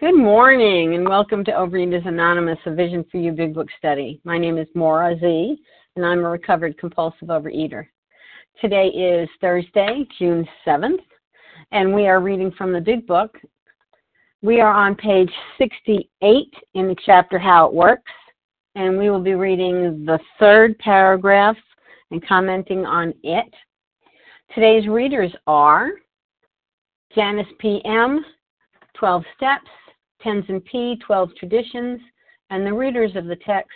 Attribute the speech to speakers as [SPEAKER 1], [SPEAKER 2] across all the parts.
[SPEAKER 1] Good morning and welcome to Overeaters Anonymous, a Vision for You Big Book study. My name is Maura Z and I'm a recovered compulsive overeater. Today is Thursday, June 7th, and we are reading from the Big Book. We are on page 68 in the chapter How It Works, and we will be reading the third paragraph and commenting on it. Today's readers are Janice P.M., 12 Steps, Tenzin P., 12 Traditions, and the readers of the text,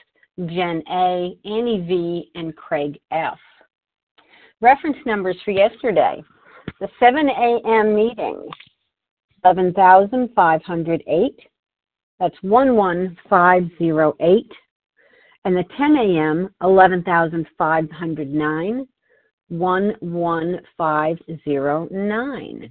[SPEAKER 1] Jen A., Annie V., and Craig F. Reference numbers for yesterday. The 7 a.m. meeting, 11,508. That's 11508. And the 10 a.m., 11,509. 11509.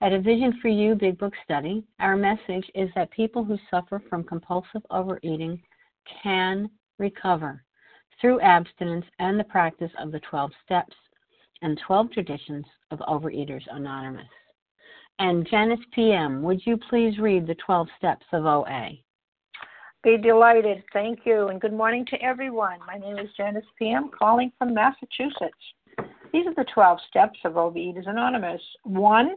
[SPEAKER 1] At a Vision for You Big Book study, our message is that people who suffer from compulsive overeating can recover through abstinence and the practice of the 12 steps and 12 traditions of Overeaters Anonymous. And Janice PM, would you please read the 12 steps of OA?
[SPEAKER 2] Be delighted. Thank you. And good morning to everyone. My name is Janice PM, calling from Massachusetts. These are the 12 steps of Overeaters Anonymous. One,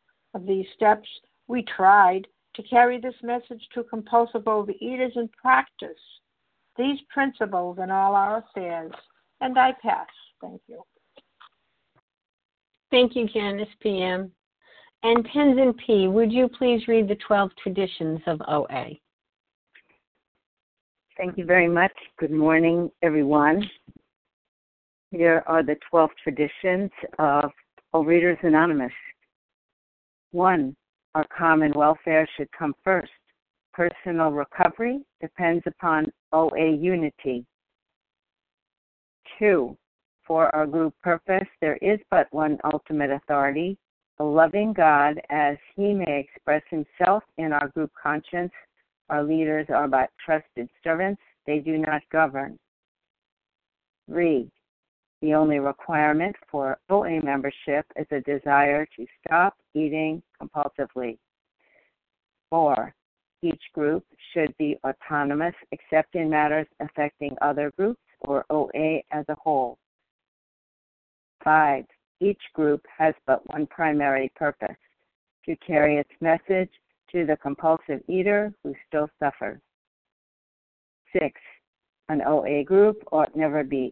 [SPEAKER 2] of these steps, we tried to carry this message to compulsive overeaters and practice these principles in all our affairs. And I pass. Thank you.
[SPEAKER 1] Thank you, Janice PM. And Tenzin P., would you please read the 12 traditions of OA?
[SPEAKER 3] Thank you very much. Good morning, everyone. Here are the 12 traditions of Overeaters Anonymous. One, our common welfare should come first. Personal recovery depends upon OA unity. Two, for our group purpose, there is but one ultimate authority, the loving God as he may express himself in our group conscience. Our leaders are but trusted servants, they do not govern. Three, the only requirement for OA membership is a desire to stop eating compulsively. Four, Each group should be autonomous except in matters affecting other groups or OA as a whole. 5. Each group has but one primary purpose to carry its message to the compulsive eater who still suffers. 6. An OA group ought never be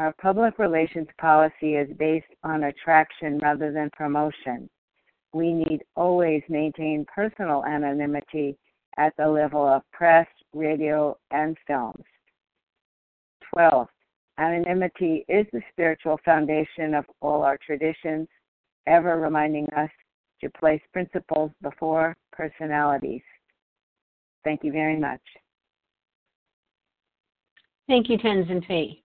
[SPEAKER 3] Our public relations policy is based on attraction rather than promotion. We need always maintain personal anonymity at the level of press, radio, and films. 12. Anonymity is the spiritual foundation of all our traditions ever reminding us to place principles before personalities. Thank you very much.
[SPEAKER 1] Thank you, Tenzin Fee.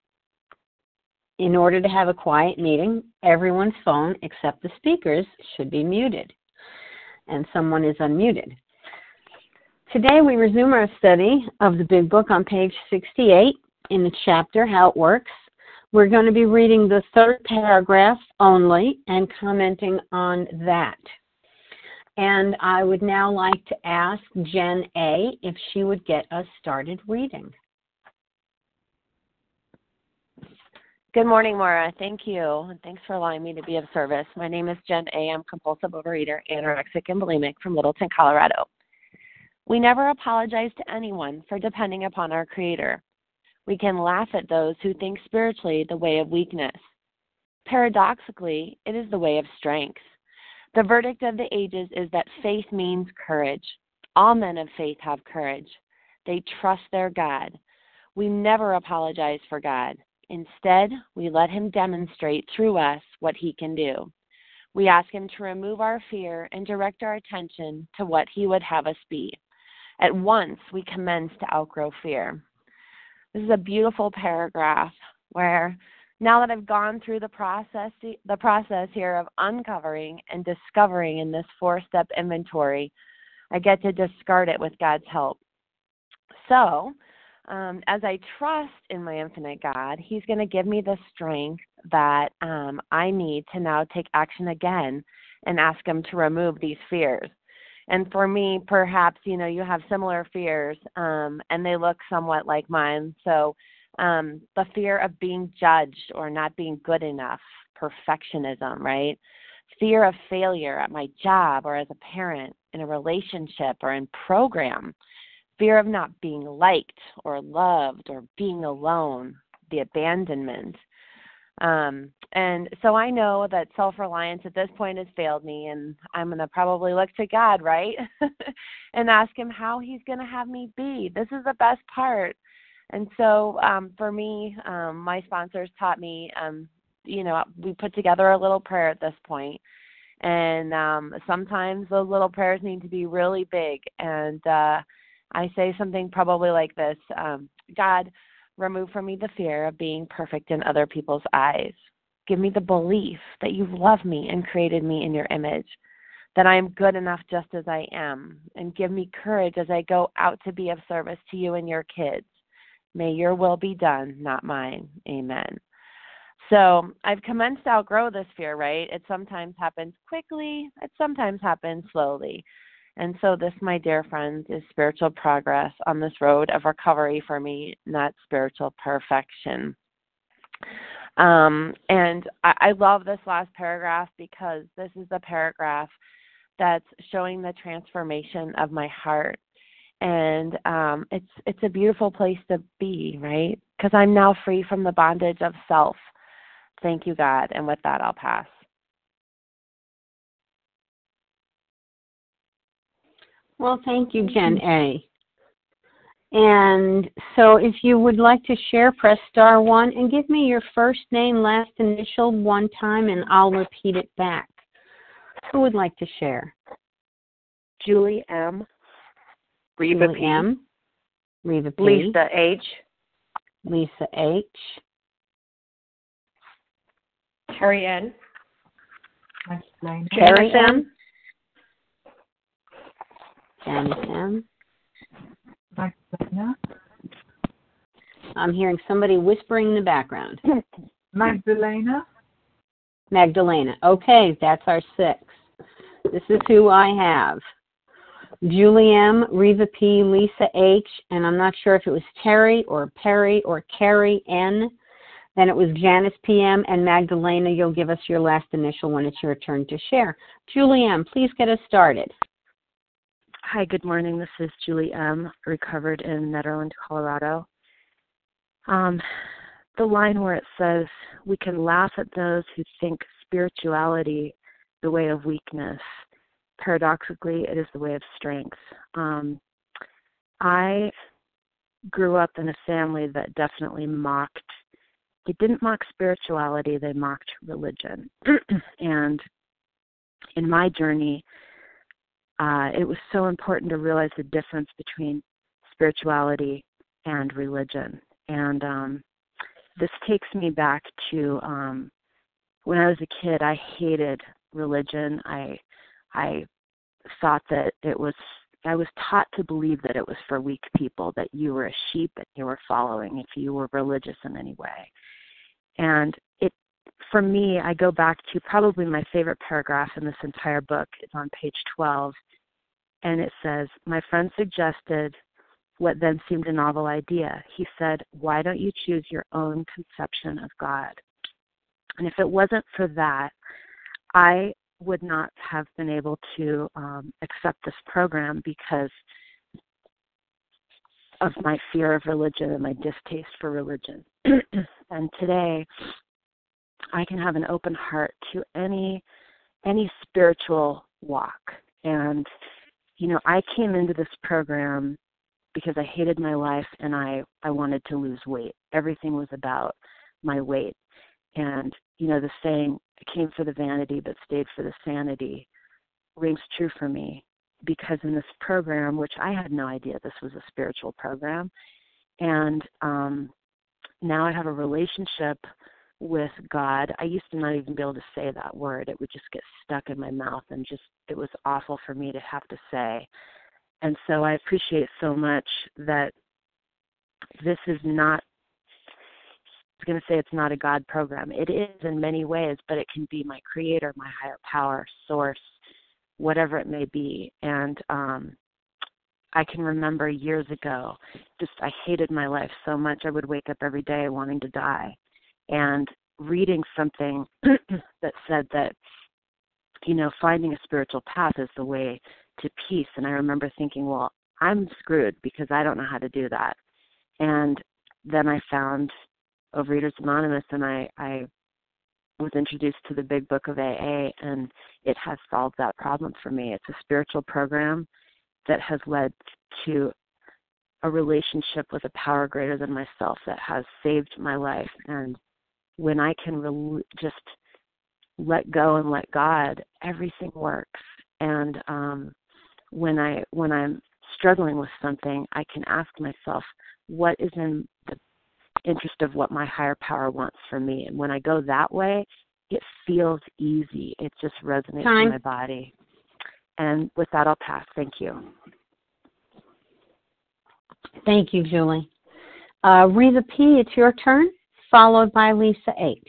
[SPEAKER 1] in order to have a quiet meeting, everyone's phone except the speakers should be muted. And someone is unmuted. Today we resume our study of the Big Book on page 68 in the chapter How It Works. We're going to be reading the third paragraph only and commenting on that. And I would now like to ask Jen A. if she would get us started reading.
[SPEAKER 4] Good morning, Maura. Thank you. And thanks for allowing me to be of service. My name is Jen A. I'm compulsive overeater, anorexic, and bulimic from Littleton, Colorado. We never apologize to anyone for depending upon our Creator. We can laugh at those who think spiritually the way of weakness. Paradoxically, it is the way of strength. The verdict of the ages is that faith means courage. All men of faith have courage. They trust their God. We never apologize for God. Instead, we let Him demonstrate through us what He can do. We ask Him to remove our fear and direct our attention to what He would have us be. At once, we commence to outgrow fear. This is a beautiful paragraph where now that I've gone through the process the process here of uncovering and discovering in this four-step inventory, I get to discard it with God's help. So, um, as I trust in my infinite God, He's going to give me the strength that um, I need to now take action again and ask Him to remove these fears. And for me, perhaps you know you have similar fears, um, and they look somewhat like mine. So, um, the fear of being judged or not being good enough, perfectionism, right? Fear of failure at my job or as a parent, in a relationship or in program fear of not being liked or loved or being alone, the abandonment. Um, and so I know that self reliance at this point has failed me, and I'm going to probably look to God, right? and ask Him how He's going to have me be. This is the best part. And so um, for me, um, my sponsors taught me um,
[SPEAKER 5] you know, we put together a little prayer at this point, and um, sometimes those little prayers need to be really big. And uh, I say something probably like this: um, God, remove from me the fear of being perfect in other people's eyes. Give me the belief that you love me and created me in your image that I am good enough just as I am, and give me courage as I go out to be of service to you and your kids. May your will be done, not mine. Amen. So I've commenced to outgrow this fear, right? It sometimes happens quickly, it sometimes happens slowly. And so, this, my dear friends, is spiritual progress on this road of recovery for me, not spiritual perfection. Um, and I, I love this last paragraph because this is the paragraph that's showing the transformation of my heart. And um it's it's a beautiful place to be right? Because i'm now free from the bondage of self. Thank you god. And with that i'll pass
[SPEAKER 1] well thank you jen mm-hmm. a and so if you would like to share press star one and give me your first name last initial one time and i'll repeat it back who would like to share?
[SPEAKER 5] Julie M.
[SPEAKER 1] Reva Julie P. M. Reva P.
[SPEAKER 2] Lisa H.
[SPEAKER 1] Lisa H.
[SPEAKER 2] Terry N.
[SPEAKER 1] Terry M. M. Magdalena. I'm hearing somebody whispering in the background.
[SPEAKER 6] Magdalena.
[SPEAKER 1] Magdalena. Okay, that's our six. This is who I have. Julie M, Reva P, Lisa H, and I'm not sure if it was Terry or Perry or Carrie N. Then it was Janice PM and Magdalena. You'll give us your last initial when it's your turn to share. Julie M, please get us started.
[SPEAKER 4] Hi, good morning. This is Julie M, recovered in Nederland, Colorado. Um, the line where it says, We can laugh at those who think spirituality the way of weakness. Paradoxically, it is the way of strength. Um, I grew up in a family that definitely mocked. They didn't mock spirituality; they mocked religion. and in my journey, uh, it was so important to realize the difference between spirituality and religion. And um, this takes me back to um, when I was a kid. I hated religion. I I thought that it was I was taught to believe that it was for weak people, that you were a sheep and you were following if you were religious in any way. And for me, I go back to probably my favorite paragraph in this entire book It's on page 12 and it says, "My friend suggested what then seemed a novel idea. He said, "Why don't you choose your own conception of God?" And if it wasn't for that, I would not have been able to um, accept this program because of my fear of religion and my distaste for religion. and today, I can have an open heart to any any spiritual walk. And you know, I came into this program because I hated my life and I I wanted to lose weight. Everything was about my weight. And you know, the saying came for the vanity but stayed for the sanity rings true for me because in this program, which I had no idea this was a spiritual program, and um, now I have a relationship with God. I used to not even be able to say that word. It would just get stuck in my mouth and just it was awful for me to have to say. And so I appreciate so much that this is not I was going to say it's not a God program. It is in many ways, but it can be my creator, my higher power, source, whatever it may be. And um, I can remember years ago, just I hated my life so much. I would wake up every day wanting to die. And reading something that said that, you know, finding a spiritual path is the way to peace. And I remember thinking, well, I'm screwed because I don't know how to do that. And then I found Overeaters Anonymous, and I, I was introduced to the Big Book of AA, and it has solved that problem for me. It's a spiritual program that has led to a relationship with a power greater than myself that has saved my life and when I can re- just let go and let God, everything works. And um, when I when I'm struggling with something, I can ask myself, what is in the interest of what my higher power wants for me? And when I go that way, it feels easy. It just resonates
[SPEAKER 1] Time.
[SPEAKER 4] in my body. And with that, I'll pass. Thank you.
[SPEAKER 1] Thank you, Julie. Uh, Reva P., it's your turn, followed by Lisa H.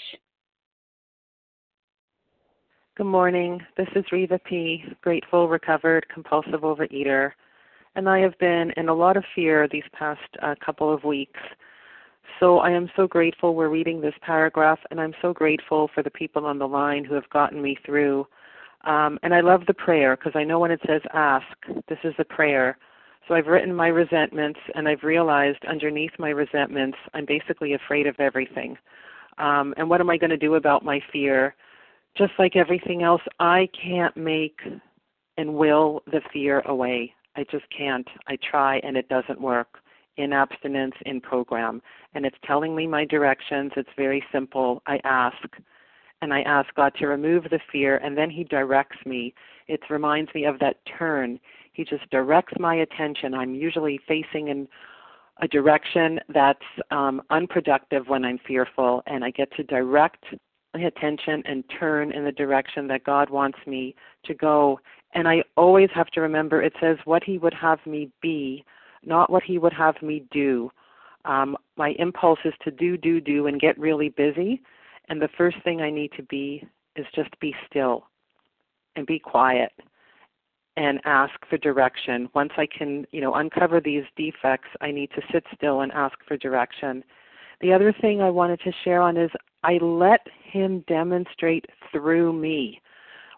[SPEAKER 7] Good morning. This is Reva P., grateful, recovered, compulsive overeater. And I have been in a lot of fear these past uh, couple of weeks. So I am so grateful we're reading this paragraph, and I'm so grateful for the people on the line who have gotten me through. Um, and I love the prayer because I know when it says ask, this is a prayer. So I've written my resentments, and I've realized underneath my resentments, I'm basically afraid of everything. Um, and what am I going to do about my fear? Just like everything else, I can't make and will the fear away. I just can't. I try, and it doesn't work in abstinence, in program. And it's telling me my directions. It's very simple. I ask, and I ask God to remove the fear, and then He directs me. It reminds me of that turn. He just directs my attention. I'm usually facing in a direction that's um, unproductive when I'm fearful, and I get to direct my attention and turn in the direction that God wants me to go. And I always have to remember it says what He would have me be, not what He would have me do. Um, my impulse is to do, do, do, and get really busy. And the first thing I need to be is just be still and be quiet and ask for direction. Once I can, you know, uncover these defects, I need to sit still and ask for direction. The other thing I wanted to share on is I let him demonstrate through me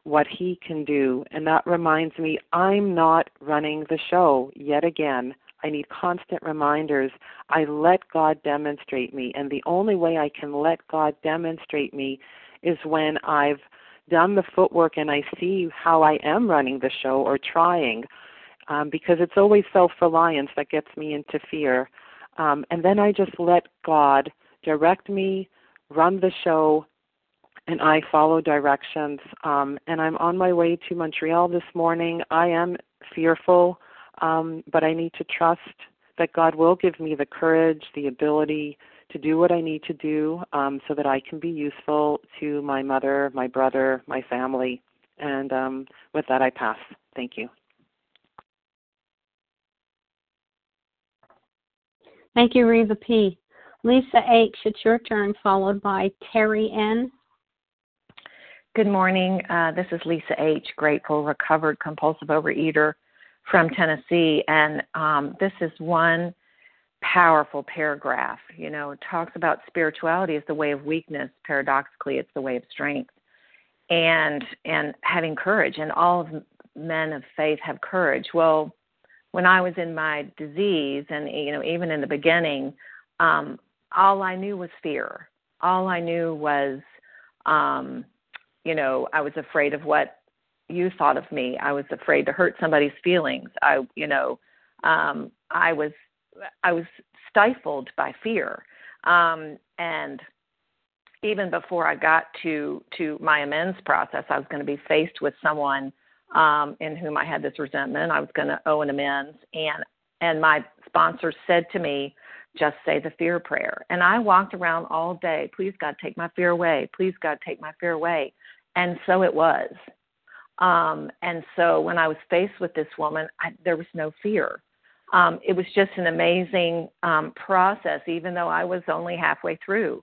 [SPEAKER 7] what he can do. And that reminds me I'm not running the show yet again. I need constant reminders. I let God demonstrate me. And the only way I can let God demonstrate me is when I've done the footwork and I see how I am running the show or trying, um, because it's always self reliance that gets me into fear. Um, and then I just let God direct me, run the show, and I follow directions. Um, and I'm on my way to Montreal this morning. I am fearful, um, but I need to trust that God will give me the courage, the ability to do what I need to do um, so that I can be useful to my mother, my brother, my family. And um, with that, I pass. Thank you.
[SPEAKER 1] Thank you, Reva P. Lisa H., it's your turn, followed by Terry N.
[SPEAKER 8] Good morning. Uh, this is Lisa H., grateful, recovered, compulsive overeater from Tennessee. And um, this is one powerful paragraph. You know, it talks about spirituality as the way of weakness. Paradoxically, it's the way of strength. And and having courage. And all of men of faith have courage. Well, when I was in my disease, and you know, even in the beginning, um, all I knew was fear. All I knew was, um, you know, I was afraid of what you thought of me. I was afraid to hurt somebody's feelings. I, you know, um, I was, I was stifled by fear. Um, and even before I got to to my amends process, I was going to be faced with someone um, in whom I had this resentment. I was going to owe an amends, and and my sponsor said to me, "Just say the fear prayer." And I walked around all day. Please God, take my fear away. Please God, take my fear away. And so it was. Um, and so when I was faced with this woman, I, there was no fear. Um, it was just an amazing um, process, even though I was only halfway through.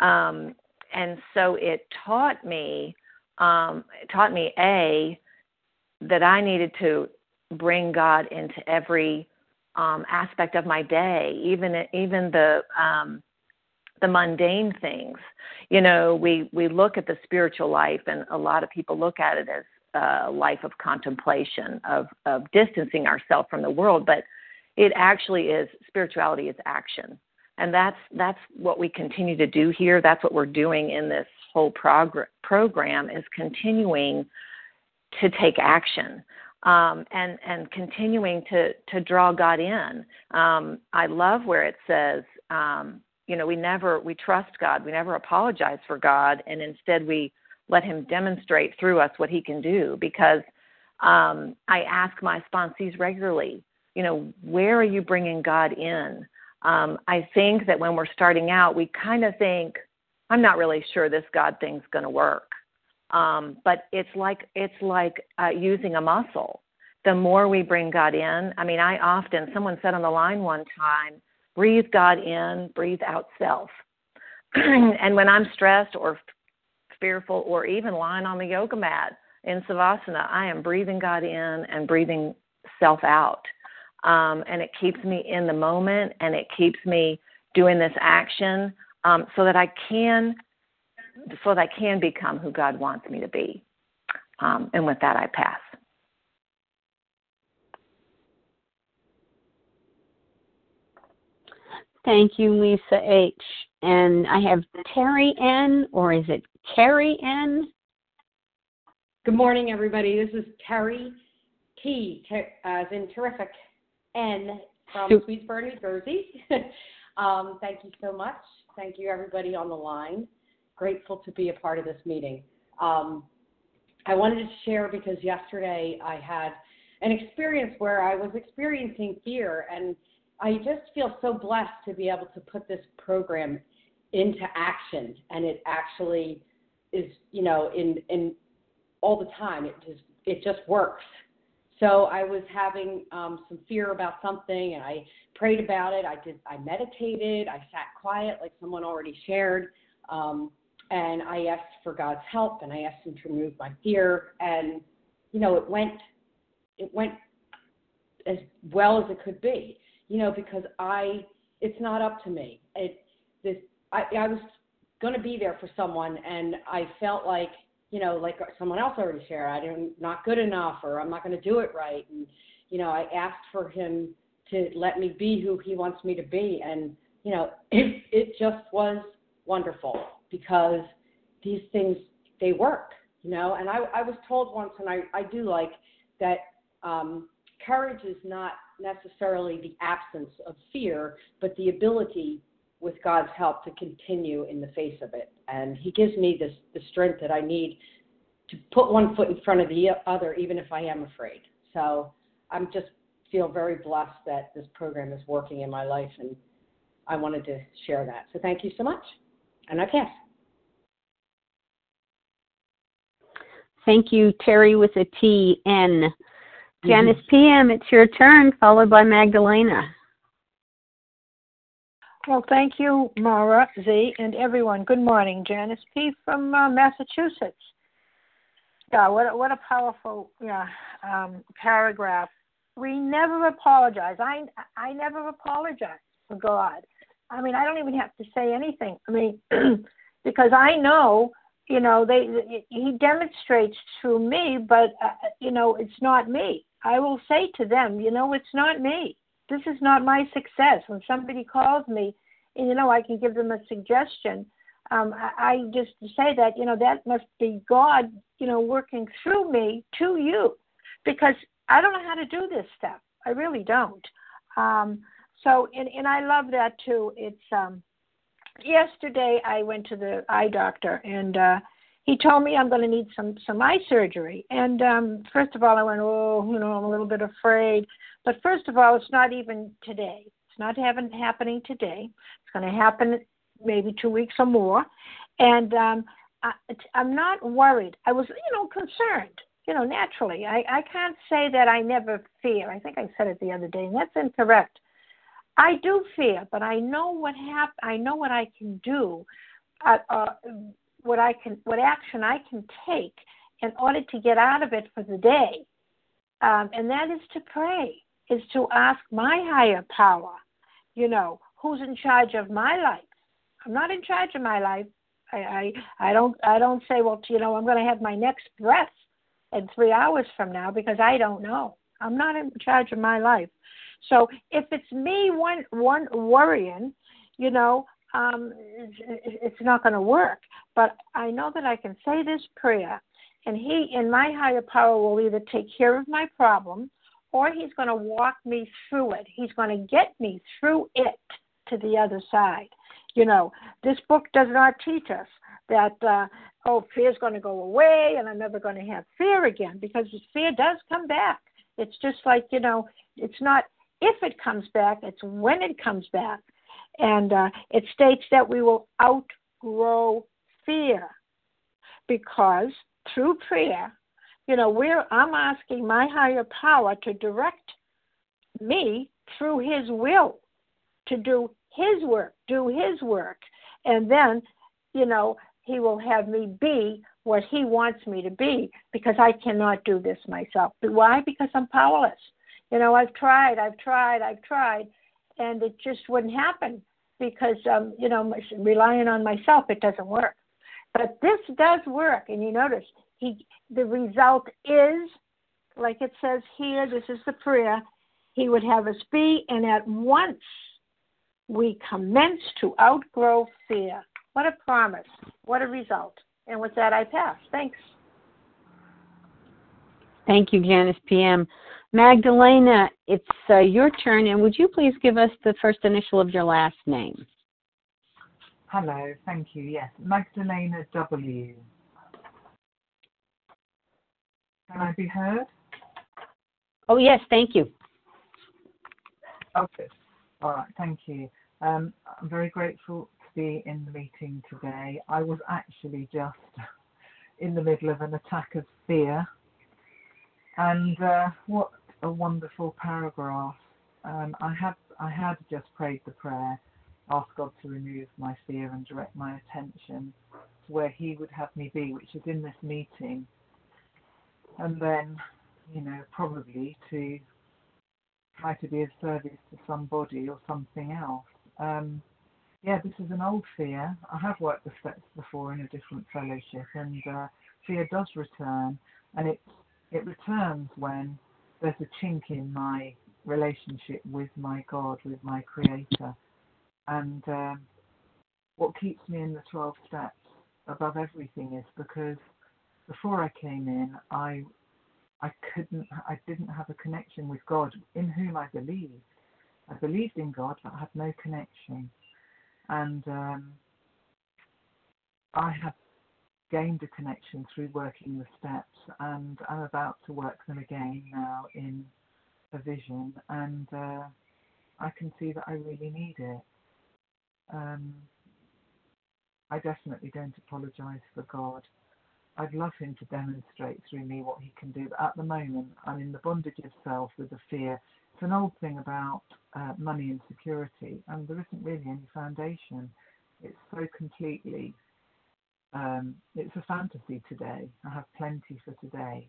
[SPEAKER 8] Um, and so it taught me, um, it taught me a that I needed to bring God into every um, aspect of my day, even even the um, the mundane things. You know, we we look at the spiritual life, and a lot of people look at it as a life of contemplation, of of distancing ourselves from the world, but it actually is spirituality is action and that's that's what we continue to do here that's what we're doing in this whole progr- program is continuing to take action um, and and continuing to to draw God in. Um, I love where it says um, you know we never we trust God. We never apologize for God, and instead we let Him demonstrate through us what He can do. Because um, I ask my sponsees regularly, you know, where are you bringing God in? Um, I think that when we're starting out, we kind of think, I'm not really sure this God thing's going to work. Um, but it's like it's like uh, using a muscle. The more we bring God in, I mean, I often someone said on the line one time, breathe God in, breathe out self. and when I'm stressed or fearful or even lying on the yoga mat in savasana, I am breathing God in and breathing self out. Um, and it keeps me in the moment and it keeps me doing this action um, so that I can so that I can become who God wants me to be. Um, and with that, I pass.
[SPEAKER 1] Thank you, Lisa H. And I have Terry N. or is it Carrie N?
[SPEAKER 9] Good morning, everybody. This is Terry T, as in terrific, N from Swedesboro, New Jersey. um, thank you so much. Thank you, everybody on the line grateful to be a part of this meeting. Um, I wanted to share because yesterday I had an experience where I was experiencing fear, and I just feel so blessed to be able to put this program into action, and it actually is, you know, in in all the time. It just it just works. So I was having um, some fear about something, and I prayed about it. I did. I meditated. I sat quiet, like someone already shared. Um, and I asked for God's help and I asked him to remove my fear and you know it went it went as well as it could be you know because I it's not up to me it this I I was going to be there for someone and I felt like you know like someone else already shared I didn't not good enough or I'm not going to do it right and you know I asked for him to let me be who he wants me to be and you know it it just was wonderful because these things they work, you know. And I, I was told once, and I, I do like that um, courage is not necessarily the absence of fear, but the ability, with God's help, to continue in the face of it. And He gives me this the strength that I need to put one foot in front of the other, even if I am afraid. So I'm just feel very blessed that this program is working in my life, and I wanted to share that. So thank you so much. And I pass.
[SPEAKER 1] Thank you, Terry with a T N. Mm-hmm. Janice PM, it's your turn, followed by Magdalena.
[SPEAKER 2] Well, thank you, Mara, Z, and everyone. Good morning, Janice P. from uh, Massachusetts. Yeah, what a, what a powerful yeah, um, paragraph. We never apologize. I I never apologize for God. I mean, I don't even have to say anything. I mean, because I know, you know, they he demonstrates through me, but uh, you know, it's not me. I will say to them, you know, it's not me. This is not my success. When somebody calls me, and you know, I can give them a suggestion. Um, I, I just say that you know that must be God, you know, working through me to you, because I don't know how to do this stuff. I really don't. Um, so and and I love that too. It's um yesterday I went to the eye doctor and uh he told me I'm going to need some some eye surgery. And um first of all I went, "Oh, you know, I'm a little bit afraid." But first of all, it's not even today. It's not having happening today. It's going to happen maybe 2 weeks or more. And um I, I'm not worried. I was, you know, concerned you know, naturally. I, I can't say that I never fear. I think I said it the other day, and that's incorrect. I do fear, but I know what hap- I know what I can do, uh, uh, what I can, what action I can take in order to get out of it for the day, um, and that is to pray, is to ask my higher power, you know, who's in charge of my life. I'm not in charge of my life. I I, I don't I don't say, well, you know, I'm going to have my next breath in three hours from now because I don't know. I'm not in charge of my life. So if it's me one one worrying, you know, um, it's, not going to work. But I know that I can say this prayer, and He, in my higher power, will either take care of my problem, or He's going to walk me through it. He's going to get me through it to the other side. You know, this book does not teach us that uh, oh, fear's going to go away and I'm never going to have fear again because fear does come back. It's just like you know, it's not if it comes back, it's when it comes back, and uh, it states that we will outgrow fear because through prayer, you know, we're I'm asking my higher power to direct me through His will to do His work, do His work, and then, you know, He will have me be what He wants me to be because I cannot do this myself. Why? Because I'm powerless. You know, I've tried, I've tried, I've tried, and it just wouldn't happen because, um, you know, relying on myself, it doesn't work. But this does work, and you notice he the result is, like it says here, this is the prayer, he would have us be, and at once we commence to outgrow fear. What a promise. What a result. And with that, I pass. Thanks.
[SPEAKER 1] Thank you, Janice PM. Magdalena, it's uh, your turn, and would you please give us the first initial of your last name?
[SPEAKER 6] Hello, thank you. Yes, Magdalena W. Can I be heard?
[SPEAKER 1] Oh, yes, thank you.
[SPEAKER 6] Okay. All right, thank you. Um, I'm very grateful to be in the meeting today. I was actually just in the middle of an attack of fear, and uh, what a wonderful paragraph. Um, I had I had just prayed the prayer, asked God to remove my fear and direct my attention to where He would have me be, which is in this meeting and then, you know, probably to try to be of service to somebody or something else. Um, yeah, this is an old fear. I have worked the steps before in a different fellowship, and uh, fear does return, and it it returns when there's a chink in my relationship with my God, with my Creator, and um, what keeps me in the 12 steps above everything is because before I came in, I I couldn't, I didn't have a connection with God, in whom I believed. I believed in God, but I had no connection, and um, I have gained a connection through working the steps, and I'm about to work them again now in a vision, and uh, I can see that I really need it. Um, I definitely don't apologize for God I'd love him to demonstrate through me what he can do. But at the moment, I'm in the bondage of self with the fear. It's an old thing about uh, money and security, and there isn't really any foundation. It's so completely, um, it's a fantasy today. I have plenty for today.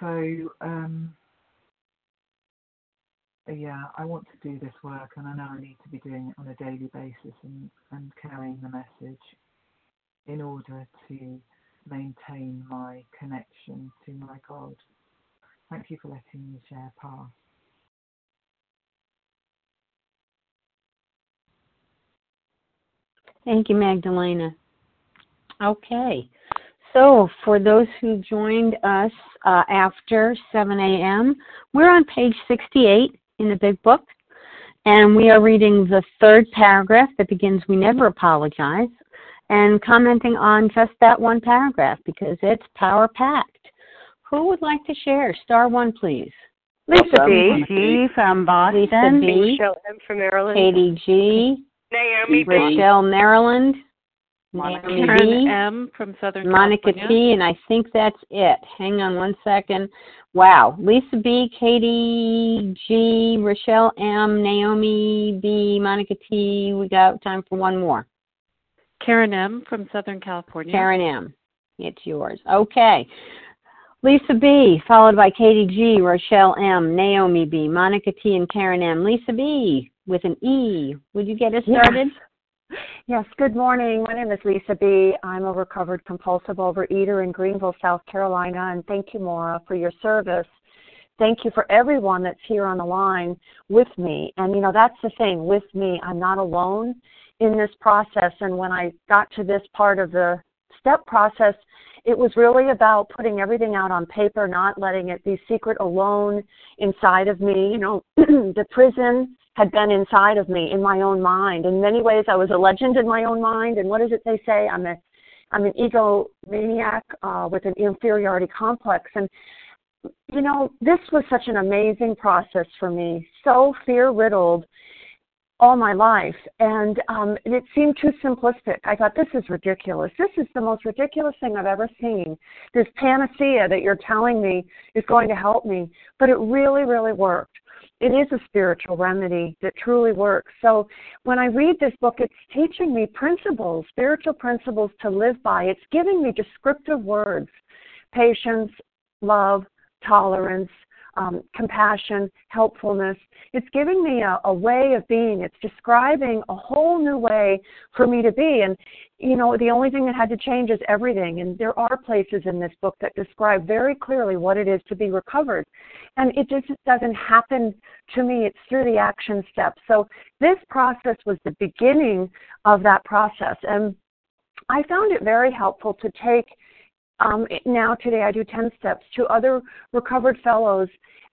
[SPEAKER 6] So, um, yeah, I want to do this work, and I know I need to be doing it on a daily basis and, and carrying the message in order to maintain my connection to my God. Thank you for letting me share path.
[SPEAKER 1] Thank you, Magdalena. Okay, so for those who joined us uh, after 7 a.m., we're on page 68 in the big book, and we are reading the third paragraph that begins We Never Apologize and commenting on just that one paragraph because it's power packed. Who would like to share? Star one, please.
[SPEAKER 3] Lisa B. G. from Boston.
[SPEAKER 1] Lisa B.
[SPEAKER 3] Michelle M. from Maryland.
[SPEAKER 1] Katie G.
[SPEAKER 3] Naomi B.
[SPEAKER 1] Rochelle, Maryland.
[SPEAKER 7] Monica
[SPEAKER 1] Naomi
[SPEAKER 7] Karen
[SPEAKER 1] B.
[SPEAKER 7] M. from Southern
[SPEAKER 1] Monica
[SPEAKER 7] California.
[SPEAKER 1] T. And I think that's it. Hang on one second. Wow. Lisa B. Katie G. Rochelle M. Naomi B. Monica T. We got time for one more.
[SPEAKER 7] Karen M. from Southern California.
[SPEAKER 1] Karen M. It's yours. Okay. Lisa B, followed by Katie G, Rochelle M, Naomi B, Monica T, and Karen M. Lisa B with an E. Would you get us started?
[SPEAKER 10] Yes, good morning. My name is Lisa B. I'm a recovered compulsive overeater in Greenville, South Carolina, and thank you, Maura, for your service. Thank you for everyone that's here on the line with me. And, you know, that's the thing with me. I'm not alone in this process. And when I got to this part of the step process, it was really about putting everything out on paper, not letting it be secret alone inside of me. You know, the prison had been inside of me in my own mind. In many ways, I was a legend in my own mind. And what does it they say? I'm a I'm an egomaniac uh, with an inferiority complex. And you know, this was such an amazing process for me. So fear riddled all my life, and um, it seemed too simplistic. I thought this is ridiculous. This is the most ridiculous thing I've ever seen. This panacea that you're telling me is going to help me, but it really, really worked. It is a spiritual remedy that truly works. So when I read this book, it's teaching me principles, spiritual principles to live by. It's giving me descriptive words patience, love, tolerance, um, compassion, helpfulness. It's giving me a, a way of being. It's describing a whole new way for me to be. And, you know, the only thing that had to change is everything. And there are places in this book that describe very clearly what it is to be recovered. And it just doesn't happen to me, it's through the action steps. So this process was the beginning of that process. And I found it very helpful to take um, now today I do 10 steps to other recovered fellows,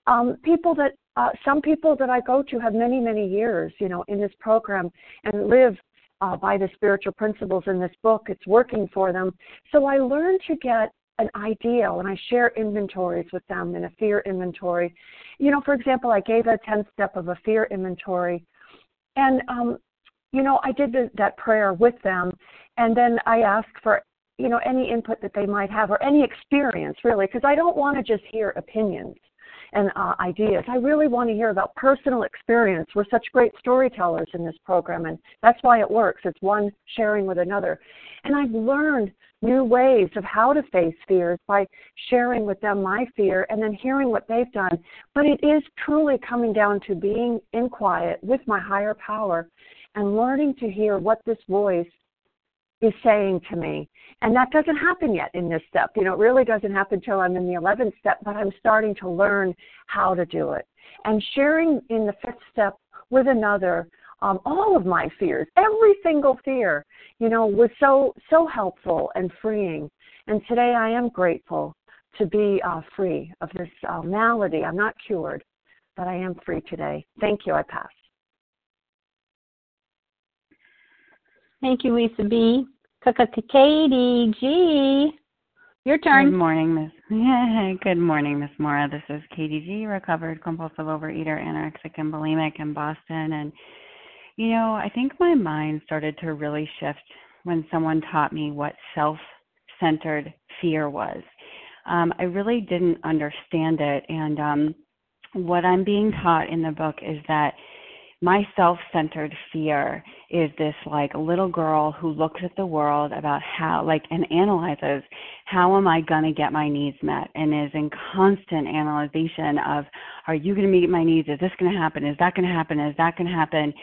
[SPEAKER 10] um, people that uh, some people that I go to have many many years, you know, in this program and live uh, by the spiritual principles in this book. It's working for them. So I learned to get an idea and I share inventories with them in a fear inventory. You know, for example, I gave a 10 step of a fear inventory. And, um, you know, I did the, that prayer with them. And then I asked for you know any input that they might have or any experience really because i don't want to just hear opinions and uh, ideas. I really want to hear about personal experience. We're such great storytellers in this program and that's why it works. It's one sharing with another. And i've learned new ways of how to face fears by sharing with them my fear and then hearing what they've done. But it is truly coming down to being in quiet with my higher power and learning to hear what this voice is saying to me. And that doesn't happen yet in this step. You know, it really doesn't happen until I'm in the 11th step, but I'm starting to learn how to do it. And sharing in the fifth step with another um, all of my fears, every single fear, you know, was so so helpful and freeing. And today I am grateful to be uh, free of this uh, malady. I'm not cured, but I am free today. Thank you. I pass.
[SPEAKER 1] Thank you, Lisa B. Katie G. Your turn.
[SPEAKER 11] Good morning, Miss. Yeah, good morning, Miss Maura. This is Katie G, recovered compulsive overeater, anorexic and bulimic in Boston. And you know, I think my mind started to really shift when someone taught me what self-centered fear was. Um, I really didn't understand it, and um, what I'm being taught in the book is that my self-centered fear is this like little girl who looks at the world about how like and analyzes how am i going to get my needs met? And is in constant analyzation of are you going to meet my needs? Is this going to happen? Is that going to happen? Is that going to happen?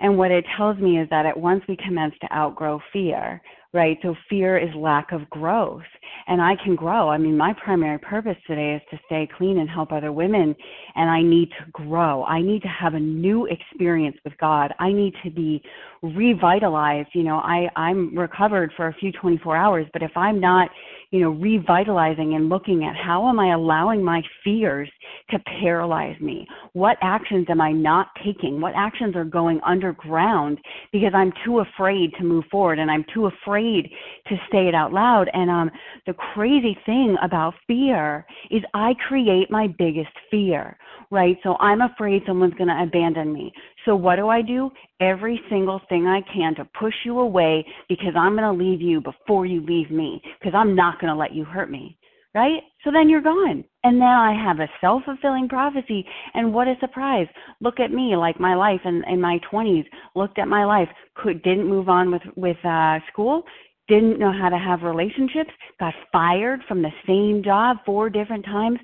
[SPEAKER 11] And what it tells me is that at once we commence to outgrow fear right? So fear is lack of growth. And I can grow. I mean, my primary purpose today is to stay clean and help other women. And I need to grow. I need to have a new experience with God. I need to be revitalized. You know, I, I'm recovered for a few 24 hours, but if I'm not, you know, revitalizing and looking at how am I allowing my fears to paralyze me? What actions am I not taking? What actions are going underground because I'm too afraid to move forward and I'm too afraid to say it out loud? And um, the crazy thing about fear is I create my biggest fear, right? So I'm afraid someone's going to abandon me. So what do I do? Every single thing I can to push you away because I'm going to leave you before you leave me because I'm not going to let you hurt me right? So then you're gone. And now I have a self fulfilling prophecy. And what a surprise. Look at me, like my life in, in my 20s, looked at my life, could, didn't move on with, with uh, school, didn't know how to have relationships, got fired from the same job four different times,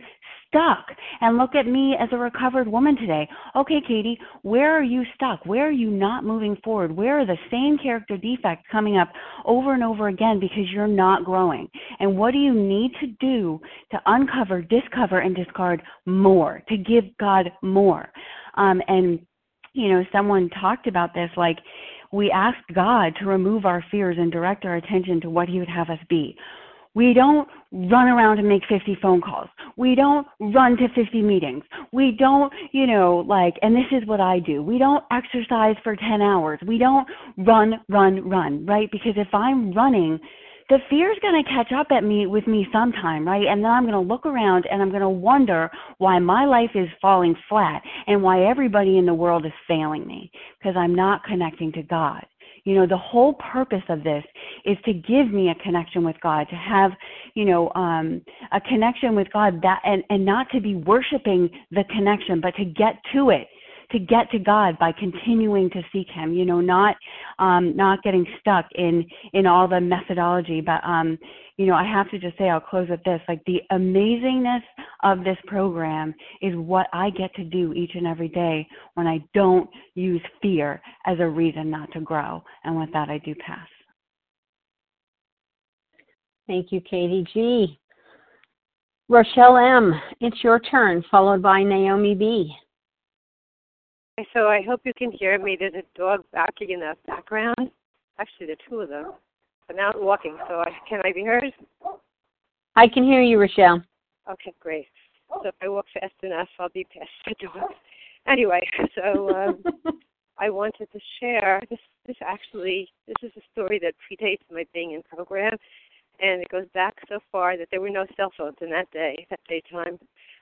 [SPEAKER 11] stuck. And look at me as a recovered woman today. Okay, Katie, where are you stuck? Where are you not moving forward? Where are the same character defects coming up over and over again because you're not growing? And what do you need to do to uncover, discover, and discard more, to give God more? Um, and, you know, someone talked about this like, we ask God to remove our fears and direct our attention to what He would have us be. We don't run around and make 50 phone calls. We don't run to 50 meetings. We don't, you know, like, and this is what I do. We don't exercise for 10 hours. We don't run, run, run, right? Because if I'm running, the fear is going to catch up at me with me sometime, right? And then I'm going to look around and I'm going to wonder why my life is falling flat and why everybody in the world is failing me because I'm not connecting to God. You know, the whole purpose of this is to give me a connection with God, to have, you know, um, a connection with God that, and, and not to be worshiping the connection, but to get to it to get to God by continuing to seek Him. You know, not um, not getting stuck in in all the methodology. But um, you know, I have to just say, I'll close with this: like the amazingness of this program is what I get to do each and every day when I don't use fear as a reason not to grow. And with that, I do pass.
[SPEAKER 1] Thank you, Katie G. Rochelle M., it's your turn, followed by Naomi B.
[SPEAKER 12] So I hope you can hear me. There's a dog barking in the background. Actually, there are two of them. But now I'm walking, so I, can I be heard?
[SPEAKER 1] I can hear you, Rochelle.
[SPEAKER 12] Okay, great. So if I walk fast enough, I'll be past the dog. Anyway, so um, I wanted to share this. This actually, this is a story that predates my being in program, and it goes back so far that there were no cell phones in that day, that daytime.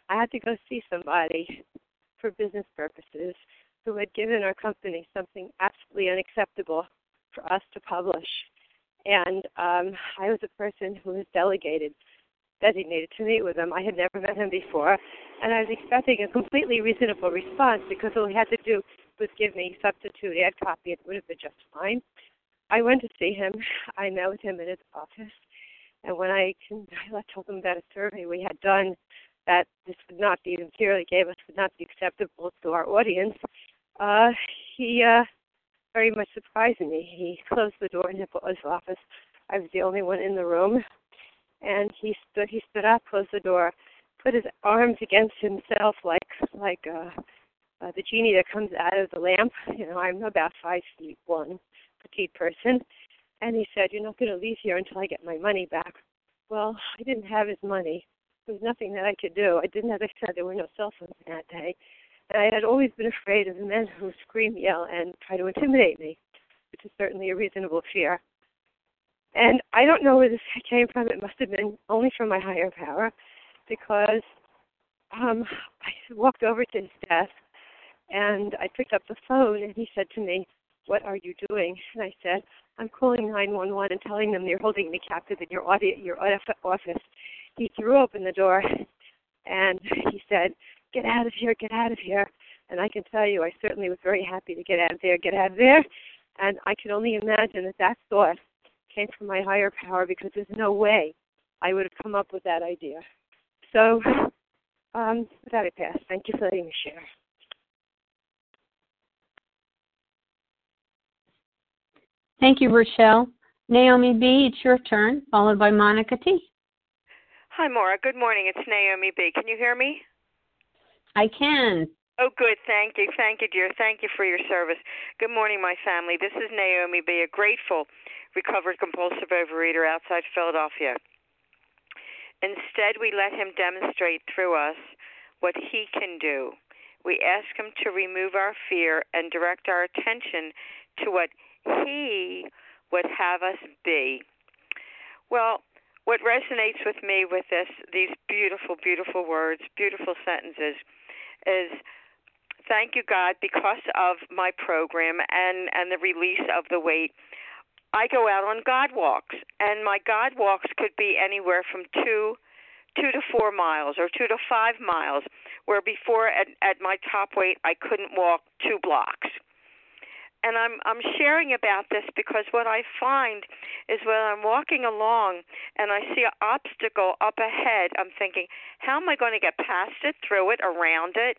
[SPEAKER 12] I had to go see somebody for business purposes who had given our company something absolutely unacceptable for us to publish. And um, I was a person who was delegated, designated to meet with him. I had never met him before, and I was expecting a completely reasonable response because all he had to do was give me substitute ad copy. It would have been just fine. I went to see him. I met with him in his office, and when I, I told him about a survey we had done that this would not be, and clearly gave us would not be acceptable to our audience, uh, he uh, very much surprised me. He closed the door in his office. I was the only one in the room, and he stood. He stood up, closed the door, put his arms against himself like like uh, uh, the genie that comes out of the lamp. You know, I'm about five feet one, petite person, and he said, "You're not going to leave here until I get my money back." Well, I didn't have his money. There was nothing that I could do. I didn't, as I said, there were no cell phones that day. And I had always been afraid of the men who scream, yell, and try to intimidate me, which is certainly a reasonable fear. And I don't know where this came from. It must have been only from my higher power, because um, I walked over to his desk and I picked up the phone, and he said to me, "What are you doing?" And I said, "I'm calling 911 and telling them you're holding me captive in your audit, your office." He threw open the door, and he said, get out of here, get out of here. And I can tell you, I certainly was very happy to get out of there, get out of there. And I can only imagine that that thought came from my higher power because there's no way I would have come up with that idea. So, um, with that, I pass. Thank you for letting me share.
[SPEAKER 1] Thank you, Rochelle. Naomi B., it's your turn, followed by Monica T.
[SPEAKER 13] Hi, Maura. Good morning. It's Naomi B. Can you hear me?
[SPEAKER 1] I can.
[SPEAKER 13] Oh, good. Thank you. Thank you, dear. Thank you for your service. Good morning, my family. This is Naomi B., a grateful, recovered compulsive overeater outside Philadelphia. Instead, we let him demonstrate through us what he can do. We ask him to remove our fear and direct our attention to what he would have us be. Well, what resonates with me with this these beautiful beautiful words beautiful sentences is thank you God because of my program and and the release of the weight. I go out on God walks, and my God walks could be anywhere from two two to four miles or two to five miles, where before at, at my top weight I couldn't walk two blocks and I'm I'm sharing about this because what I find is when I'm walking along and I see an obstacle up ahead, I'm thinking, how am I going to get past it, through it, around it?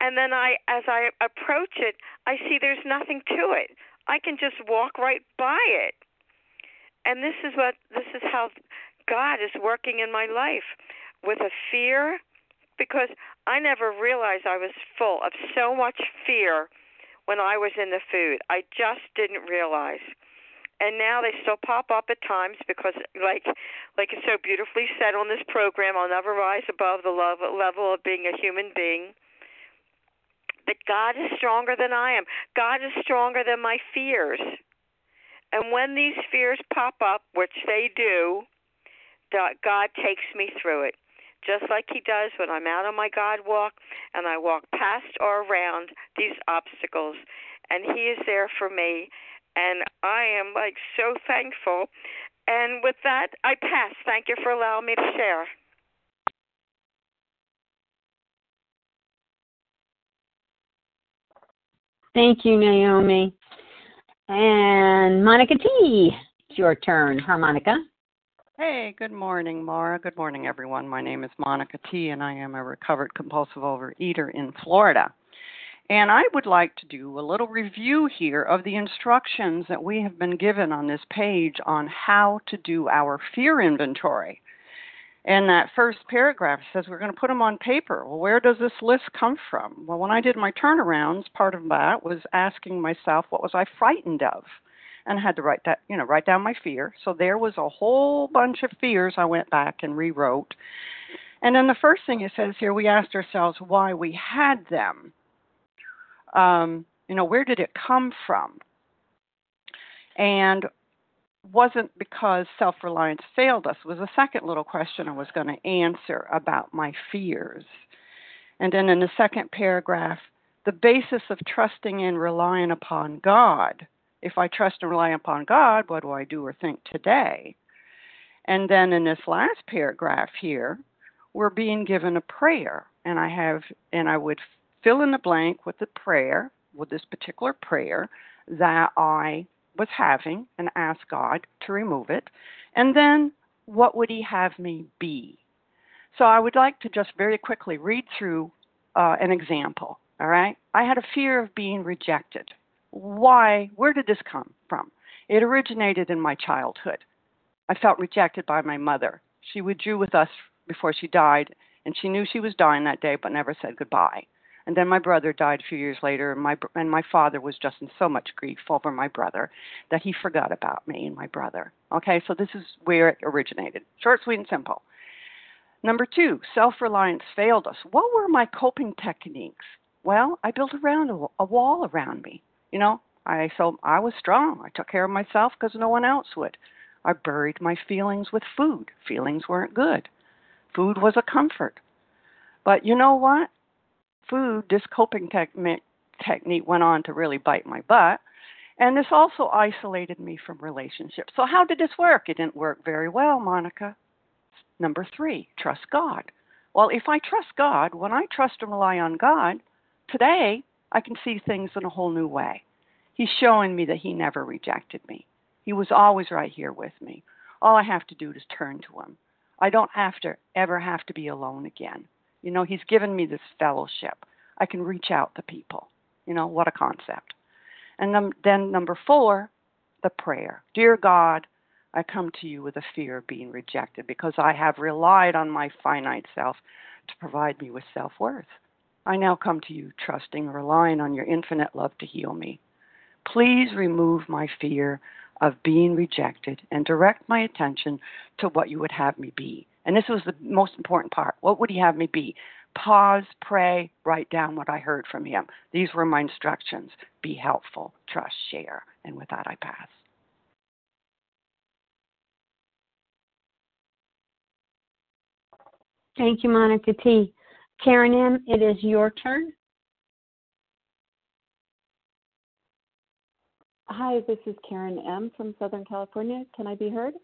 [SPEAKER 13] And then I as I approach it, I see there's nothing to it. I can just walk right by it. And this is what this is how God is working in my life with a fear because I never realized I was full of so much fear when I was in the food. I just didn't realize. and now they still pop up at times because like like it's so beautifully said on this program i'll never rise above the love, level of being a human being that god is stronger than i am god is stronger than my fears and when these fears pop up which they do god takes me through it just like he does when i'm out on my god walk and i walk past or around these obstacles and he is there for me and I am like so thankful. And with that, I pass. Thank you for allowing me to share.
[SPEAKER 1] Thank you, Naomi. And Monica T, it's your turn. Harmonica.
[SPEAKER 14] Hey, good morning, Mara. Good morning, everyone. My name is Monica T, and I am a recovered compulsive overeater in Florida. And I would like to do a little review here of the instructions that we have been given on this page on how to do our fear inventory. And that first paragraph says we're going to put them on paper. Well, where does this list come from? Well, when I did my turnarounds, part of that was asking myself what was I frightened of? And I had to write that, you know, write down my fear. So there was a whole bunch of fears I went back and rewrote. And then the first thing it says here, we asked ourselves why we had them um, you know, where did it come from? And wasn't because self reliance failed us, was a second little question I was going to answer about my fears. And then in the second paragraph, the basis of trusting and relying upon God. If I trust and rely upon God, what do I do or think today? And then in this last paragraph here, we're being given a prayer. And I have, and I would fill in the blank with the prayer, with this particular prayer that I was having and ask God to remove it. And then what would He have me be? So I would like to just very quickly read through uh, an example. All right. I had a fear of being rejected. Why? Where did this come from? It originated in my childhood. I felt rejected by my mother. She withdrew with us before she died, and she knew she was dying that day, but never said goodbye. And then my brother died a few years later, and my and my father was just in so much grief over my brother that he forgot about me and my brother. Okay, so this is where it originated. Short, sweet, and simple. Number two, self-reliance failed us. What were my coping techniques? Well, I built around a, a wall around me. You know, I so I was strong. I took care of myself because no one else would. I buried my feelings with food. Feelings weren't good. Food was a comfort. But you know what? food, this coping technique went on to really bite my butt. And this also isolated me from relationships. So, how did this work? It didn't work very well, Monica. Number three, trust God. Well, if I trust God, when I trust and rely on God, today I can see things in a whole new way. He's showing me that He never rejected me. He was always right here with me. All I have to do is turn to Him. I don't have to ever have to be alone again. You know, He's given me this fellowship. I can reach out to people. You know, what a concept. And then, then number four, the prayer. Dear God, I come to you with a fear of being rejected because I have relied on my finite self to provide me with self worth. I now come to you trusting, relying on your infinite love to heal me. Please remove my fear of being rejected and direct my attention to what you would have me be. And this was the most important part. What would he have me be? Pause, pray, write down what I heard from him. These were my instructions. Be helpful, trust, share. And with that, I pass.
[SPEAKER 1] Thank you, Monica T. Karen M., it is your turn.
[SPEAKER 15] Hi, this is Karen M. from Southern California. Can I be heard?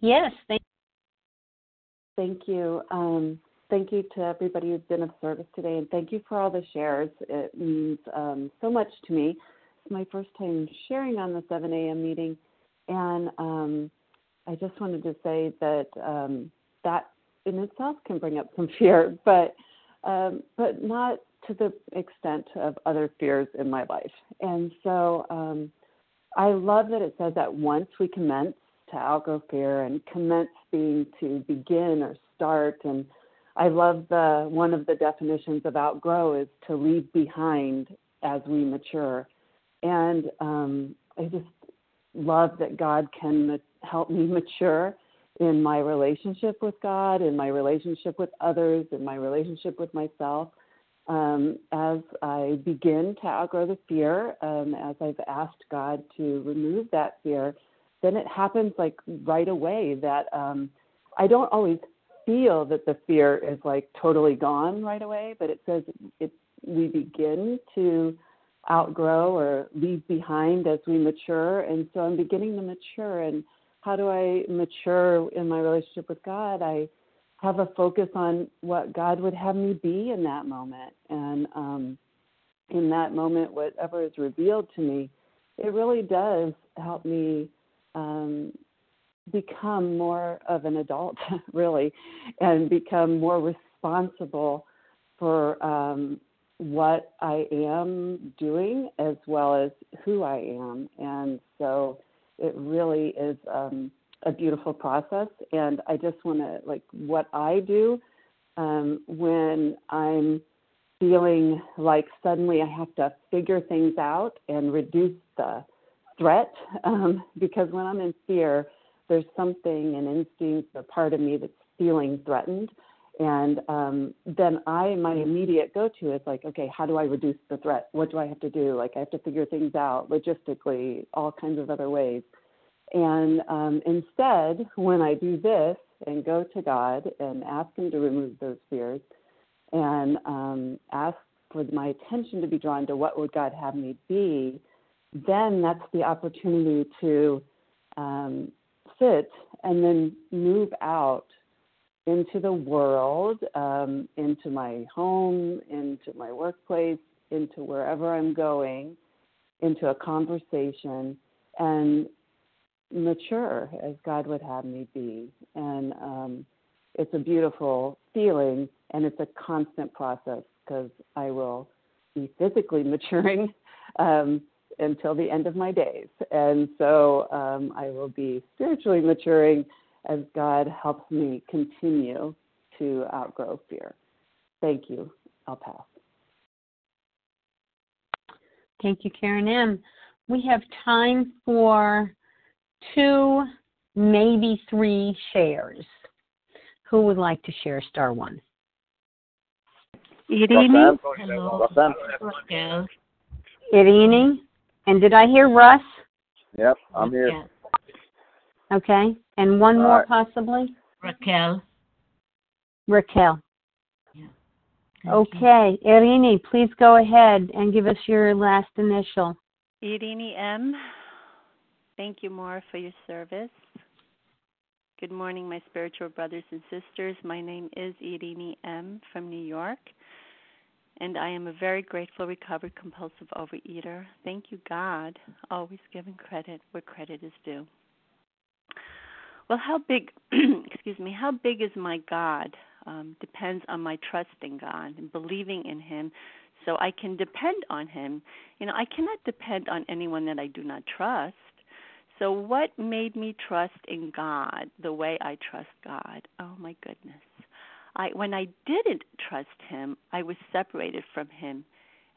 [SPEAKER 1] Yes, thank you.
[SPEAKER 15] Thank you. Um, thank you to everybody who's been of service today, and thank you for all the shares. It means um, so much to me. It's my first time sharing on the 7 a.m. meeting, and um, I just wanted to say that um, that in itself can bring up some fear, but um, but not to the extent of other fears in my life. And so um, I love that it says that once we commence to outgrow fear and commence being to begin or start and I love the one of the definitions of outgrow is to leave behind as we mature. And um, I just love that God can ma- help me mature in my relationship with God, in my relationship with others, in my relationship with myself. Um, as I begin to outgrow the fear, um, as I've asked God to remove that fear, then it happens like right away that um, I don't always feel that the fear is like totally gone right away, but it says it, we begin to outgrow or leave behind as we mature. And so I'm beginning to mature. And how do I mature in my relationship with God? I have a focus on what God would have me be in that moment. And um, in that moment, whatever is revealed to me, it really does help me um, become more of an adult, really, and become more responsible for um, what I am doing as well as who I am. And so it really is um, a beautiful process. And I just want to, like, what I do um, when I'm feeling like suddenly I have to figure things out and reduce the threat, um, because when I'm in fear, there's something, an instinct, a part of me that's feeling threatened. And um, then I, my immediate go to is like, okay, how do I reduce the threat? What do I have to do? Like, I have to figure things out logistically, all kinds of other ways. And um, instead, when I do this and go to God and ask Him to remove those fears and um, ask for my attention to be drawn to what would God have me be, then that's the opportunity to um, sit and then move out into the world, um, into my home, into my workplace, into wherever I'm going, into a conversation, and mature as God would have me be. And um, it's a beautiful feeling, and it's a constant process because I will be physically maturing um, until the end of my days. And so um, I will be spiritually maturing as God helps me continue to outgrow fear. Thank you. I'll pass.
[SPEAKER 1] Thank you, Karen M. We have time for two, maybe three shares. Who would like to share star one?
[SPEAKER 16] Irini.
[SPEAKER 1] Hello. Irini. And did I hear Russ?
[SPEAKER 16] Yep, I'm here.
[SPEAKER 1] Okay. And one
[SPEAKER 16] All
[SPEAKER 1] more
[SPEAKER 16] right.
[SPEAKER 1] possibly?
[SPEAKER 17] Raquel.
[SPEAKER 1] Raquel. Okay. Irini, please go ahead and give us your last initial.
[SPEAKER 17] Irini M. Thank you, Maura, for your service. Good morning, my spiritual brothers and sisters. My name is Irini M. from New York, and I am a very grateful, recovered, compulsive overeater. Thank you, God, always giving credit where credit is due. Well, how big, excuse me, how big is my God? Um, depends on my trust in God and believing in Him so I can depend on Him. You know, I cannot depend on anyone that I do not trust. So, what made me trust in God the way I trust God? Oh, my goodness. I, when I didn't trust Him, I was separated from Him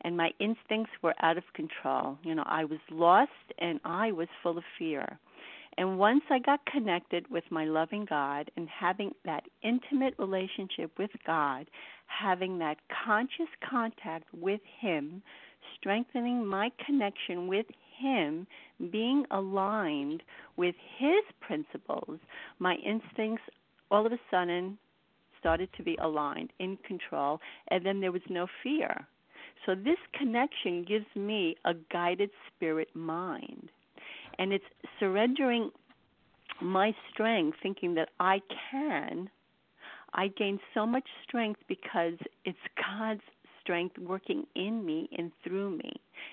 [SPEAKER 17] and my instincts were out of control. You know, I was lost and I was full of fear. And once I got connected with my loving God and having that intimate relationship with God, having that conscious contact with Him, strengthening my connection with Him, being aligned with His principles, my instincts all of a sudden started to be aligned, in control, and then there was no fear. So this connection gives me a guided spirit mind and it's surrendering my strength, thinking that I can. I gain so much strength because it's God's strength working in me and through me.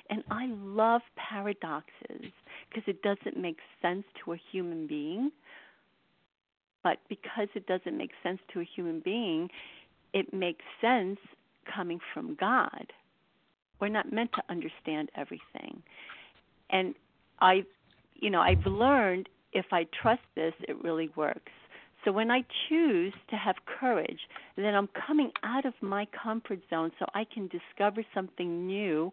[SPEAKER 17] And I love paradoxes because it doesn't make sense to a human being. But because it doesn't make sense to a human being, it makes sense coming from God. We're not meant to understand everything. And I you know, I've learned if I trust this, it really works. So when I choose to have courage, then I'm coming out of my comfort zone so I can discover something new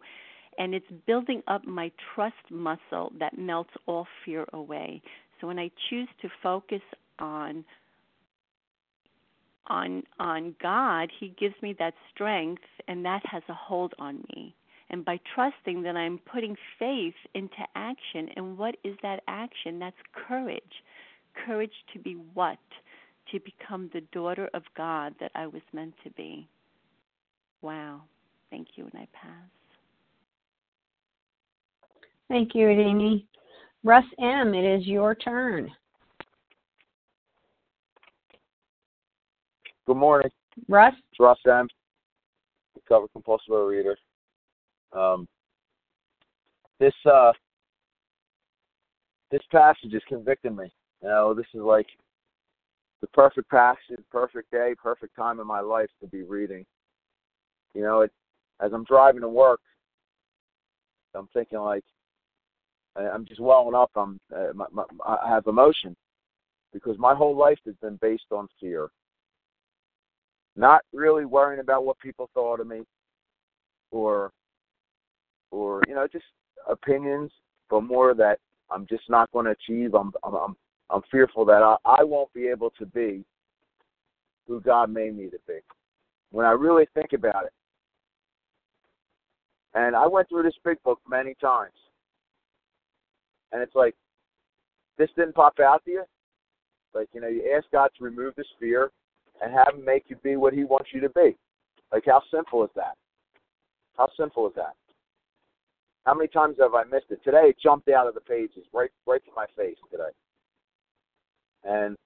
[SPEAKER 17] and it's building up my trust muscle that melts all fear away. So when I choose to focus on on on God, he gives me that strength and that has a hold on me. And by trusting that I'm putting faith into action and what is that action? That's courage. Courage to be what? To become the daughter of God that I was meant to be. Wow. Thank you and I pass.
[SPEAKER 1] Thank you, Amy. Russ M., it is your turn.
[SPEAKER 16] Good morning.
[SPEAKER 1] Russ?
[SPEAKER 16] It's Russ M. Recovered compulsive overeater. Um, this uh, this passage is convicting me. You know, this is like the perfect passage, perfect day, perfect time in my life to be reading. You know, it as I'm driving to work, I'm thinking like I'm just welling up. I'm uh, my, my, I have emotion because my whole life has been based on fear. Not really worrying about what people thought of me, or or you know just opinions, but more that I'm just not going to achieve. I'm I'm I'm, I'm fearful that I, I won't be able to be who God made me to be. When I really think about it, and I went through this big book many times and it's like, this didn't pop out to you. Like, you know, you ask God to remove this fear and have Him make you be what He wants you to be. Like, how simple is that? How simple is that? How many times have I missed it? Today it jumped out of the pages, right, right to my face today. And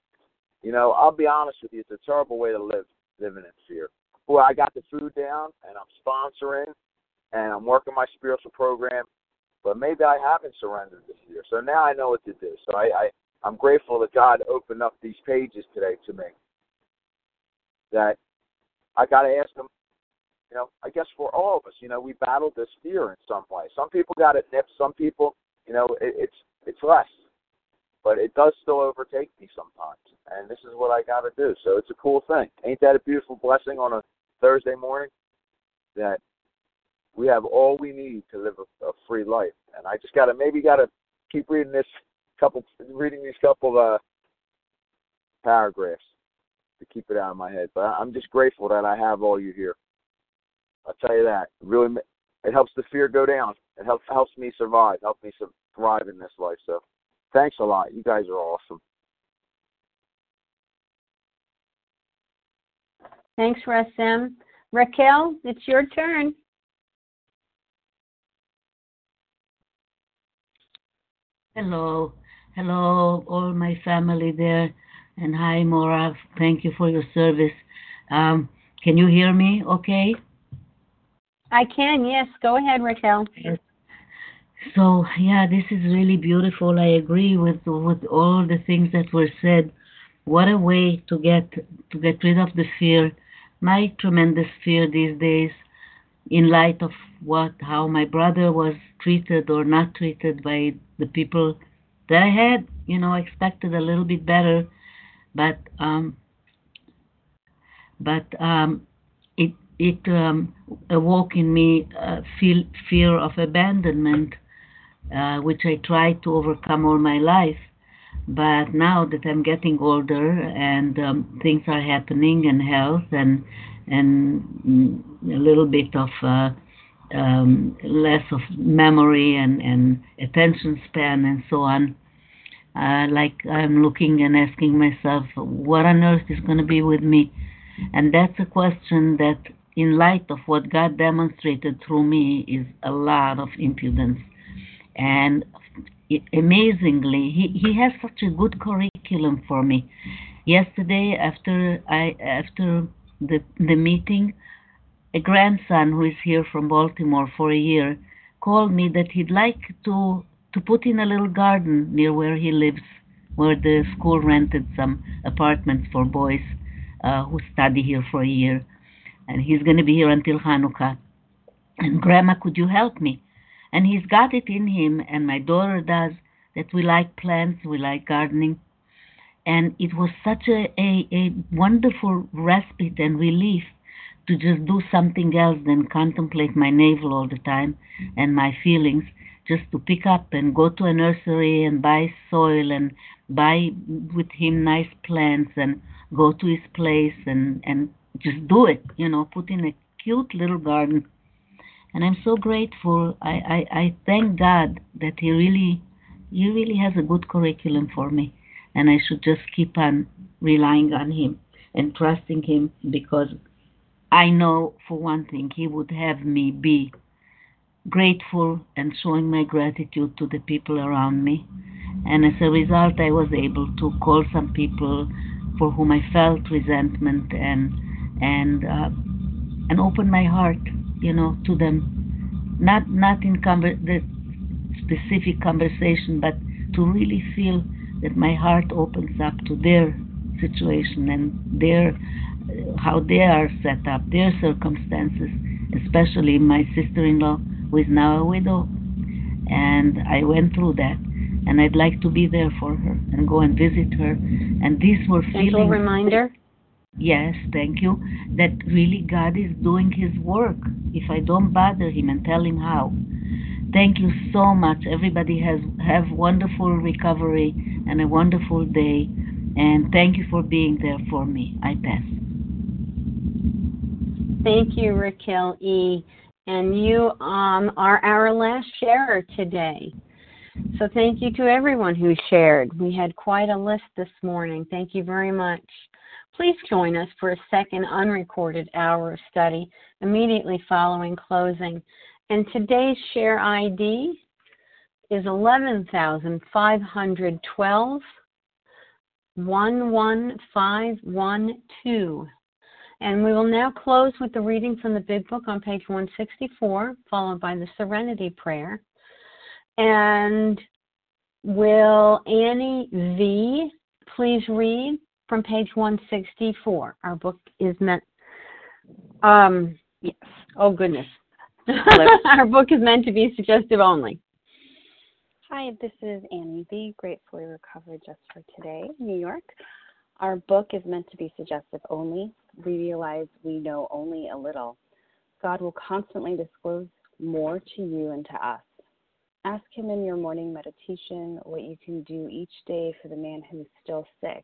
[SPEAKER 16] you know, I'll be honest with you, it's a terrible way to live, living in fear. Boy, I got the food down, and I'm sponsoring, and I'm working my spiritual program, but maybe I haven't surrendered this year. So now I know what to do. So I, I I'm grateful that God opened up these pages today to me. That I got to ask Him. You know, I guess for all of us, you know, we battled this fear in some way. Some people got it nipped. Some people, you know, it, it's it's less, but it does still overtake me sometimes. And this is what I got to do. So it's a cool thing. Ain't that a beautiful blessing on a Thursday morning? That we have all we need to live a, a free life. And I just gotta maybe gotta keep reading this couple, reading these couple uh, paragraphs to keep it out of my head. But I'm just grateful that I have all you here. I'll tell you that. It really, it helps the fear go down. It helps helps me survive. Helps me thrive in this life. So, thanks a lot. You guys are awesome.
[SPEAKER 1] Thanks, Russ M. Raquel, it's your turn.
[SPEAKER 18] Hello, hello, all my family there, and hi, Maura. Thank you for your service. Um, can you hear me? Okay.
[SPEAKER 1] I can. Yes. Go ahead, Raquel.
[SPEAKER 18] Yes. So yeah, this is really beautiful. I agree with with all the things that were said. What a way to get to get rid of the fear, my tremendous fear these days, in light of what how my brother was treated or not treated by the people that I had, you know, expected a little bit better, but um, but um, it um, awoke in me a feel, fear of abandonment, uh, which I tried to overcome all my life. But now that I'm getting older and um, things are happening and health and and a little bit of uh, um, less of memory and, and attention span and so on. Uh, like I'm looking and asking myself, what on earth is going to be with me? And that's a question that, in light of what God demonstrated through me, is a lot of impudence. And amazingly, he, he has such a good curriculum for me. Yesterday, after I after the the meeting, a grandson who is here from Baltimore for a year called me that he'd like to to put in a little garden near where he lives, where the school rented some apartments for boys uh, who study here for a year, and he's going to be here until Hanukkah. And Grandma, could you help me? And he's got it in him, and my daughter does, that we like plants, we like gardening. And it was such a, a, a wonderful respite and relief to just do something else than contemplate my navel all the time and my feelings just to pick up and go to a nursery and buy soil and buy with him nice plants and go to his place and and just do it you know put in a cute little garden. And i'm so grateful. I i, I thank god that he really he really has a good curriculum for me. And i should just keep on relying on him and trusting him because i know for one thing he would have me be grateful and showing my gratitude to the people around me. And as a result, I was able to call some people for whom I felt resentment and and uh, and open my heart, you know, to them. Not not in conver- the specific conversation, but to really feel that my heart opens up to their situation and their how they are set up, their circumstances, especially my sister-in-law who is now a widow. And I went through that. And I'd like to be there for her and go and visit her. And these were
[SPEAKER 1] Gentle
[SPEAKER 18] feelings.
[SPEAKER 1] reminder.
[SPEAKER 18] Yes, thank you. That really God is doing His work if I don't bother Him and tell Him how. Thank you so much. Everybody has have wonderful recovery and a wonderful day. And thank you for being there for me. I pass.
[SPEAKER 1] Thank you, Raquel E. And you um, are our last sharer today. So thank you to everyone who shared. We had quite a list this morning. Thank you very much. Please join us for a second unrecorded hour of study immediately following closing. And today's share ID is 11,512 11512. And we will now close with the reading from the Big Book on page 164, followed by the Serenity Prayer. And will Annie V please read from page 164? Our book is meant. Um, yes. Oh goodness. Our book is meant to be suggestive only.
[SPEAKER 19] Hi, this is Annie V, gratefully recovered just for today, New York. Our book is meant to be suggestive only. We realize we know only a little. God will constantly disclose more to you and to us. Ask Him in your morning meditation what you can do each day for the man who is still sick.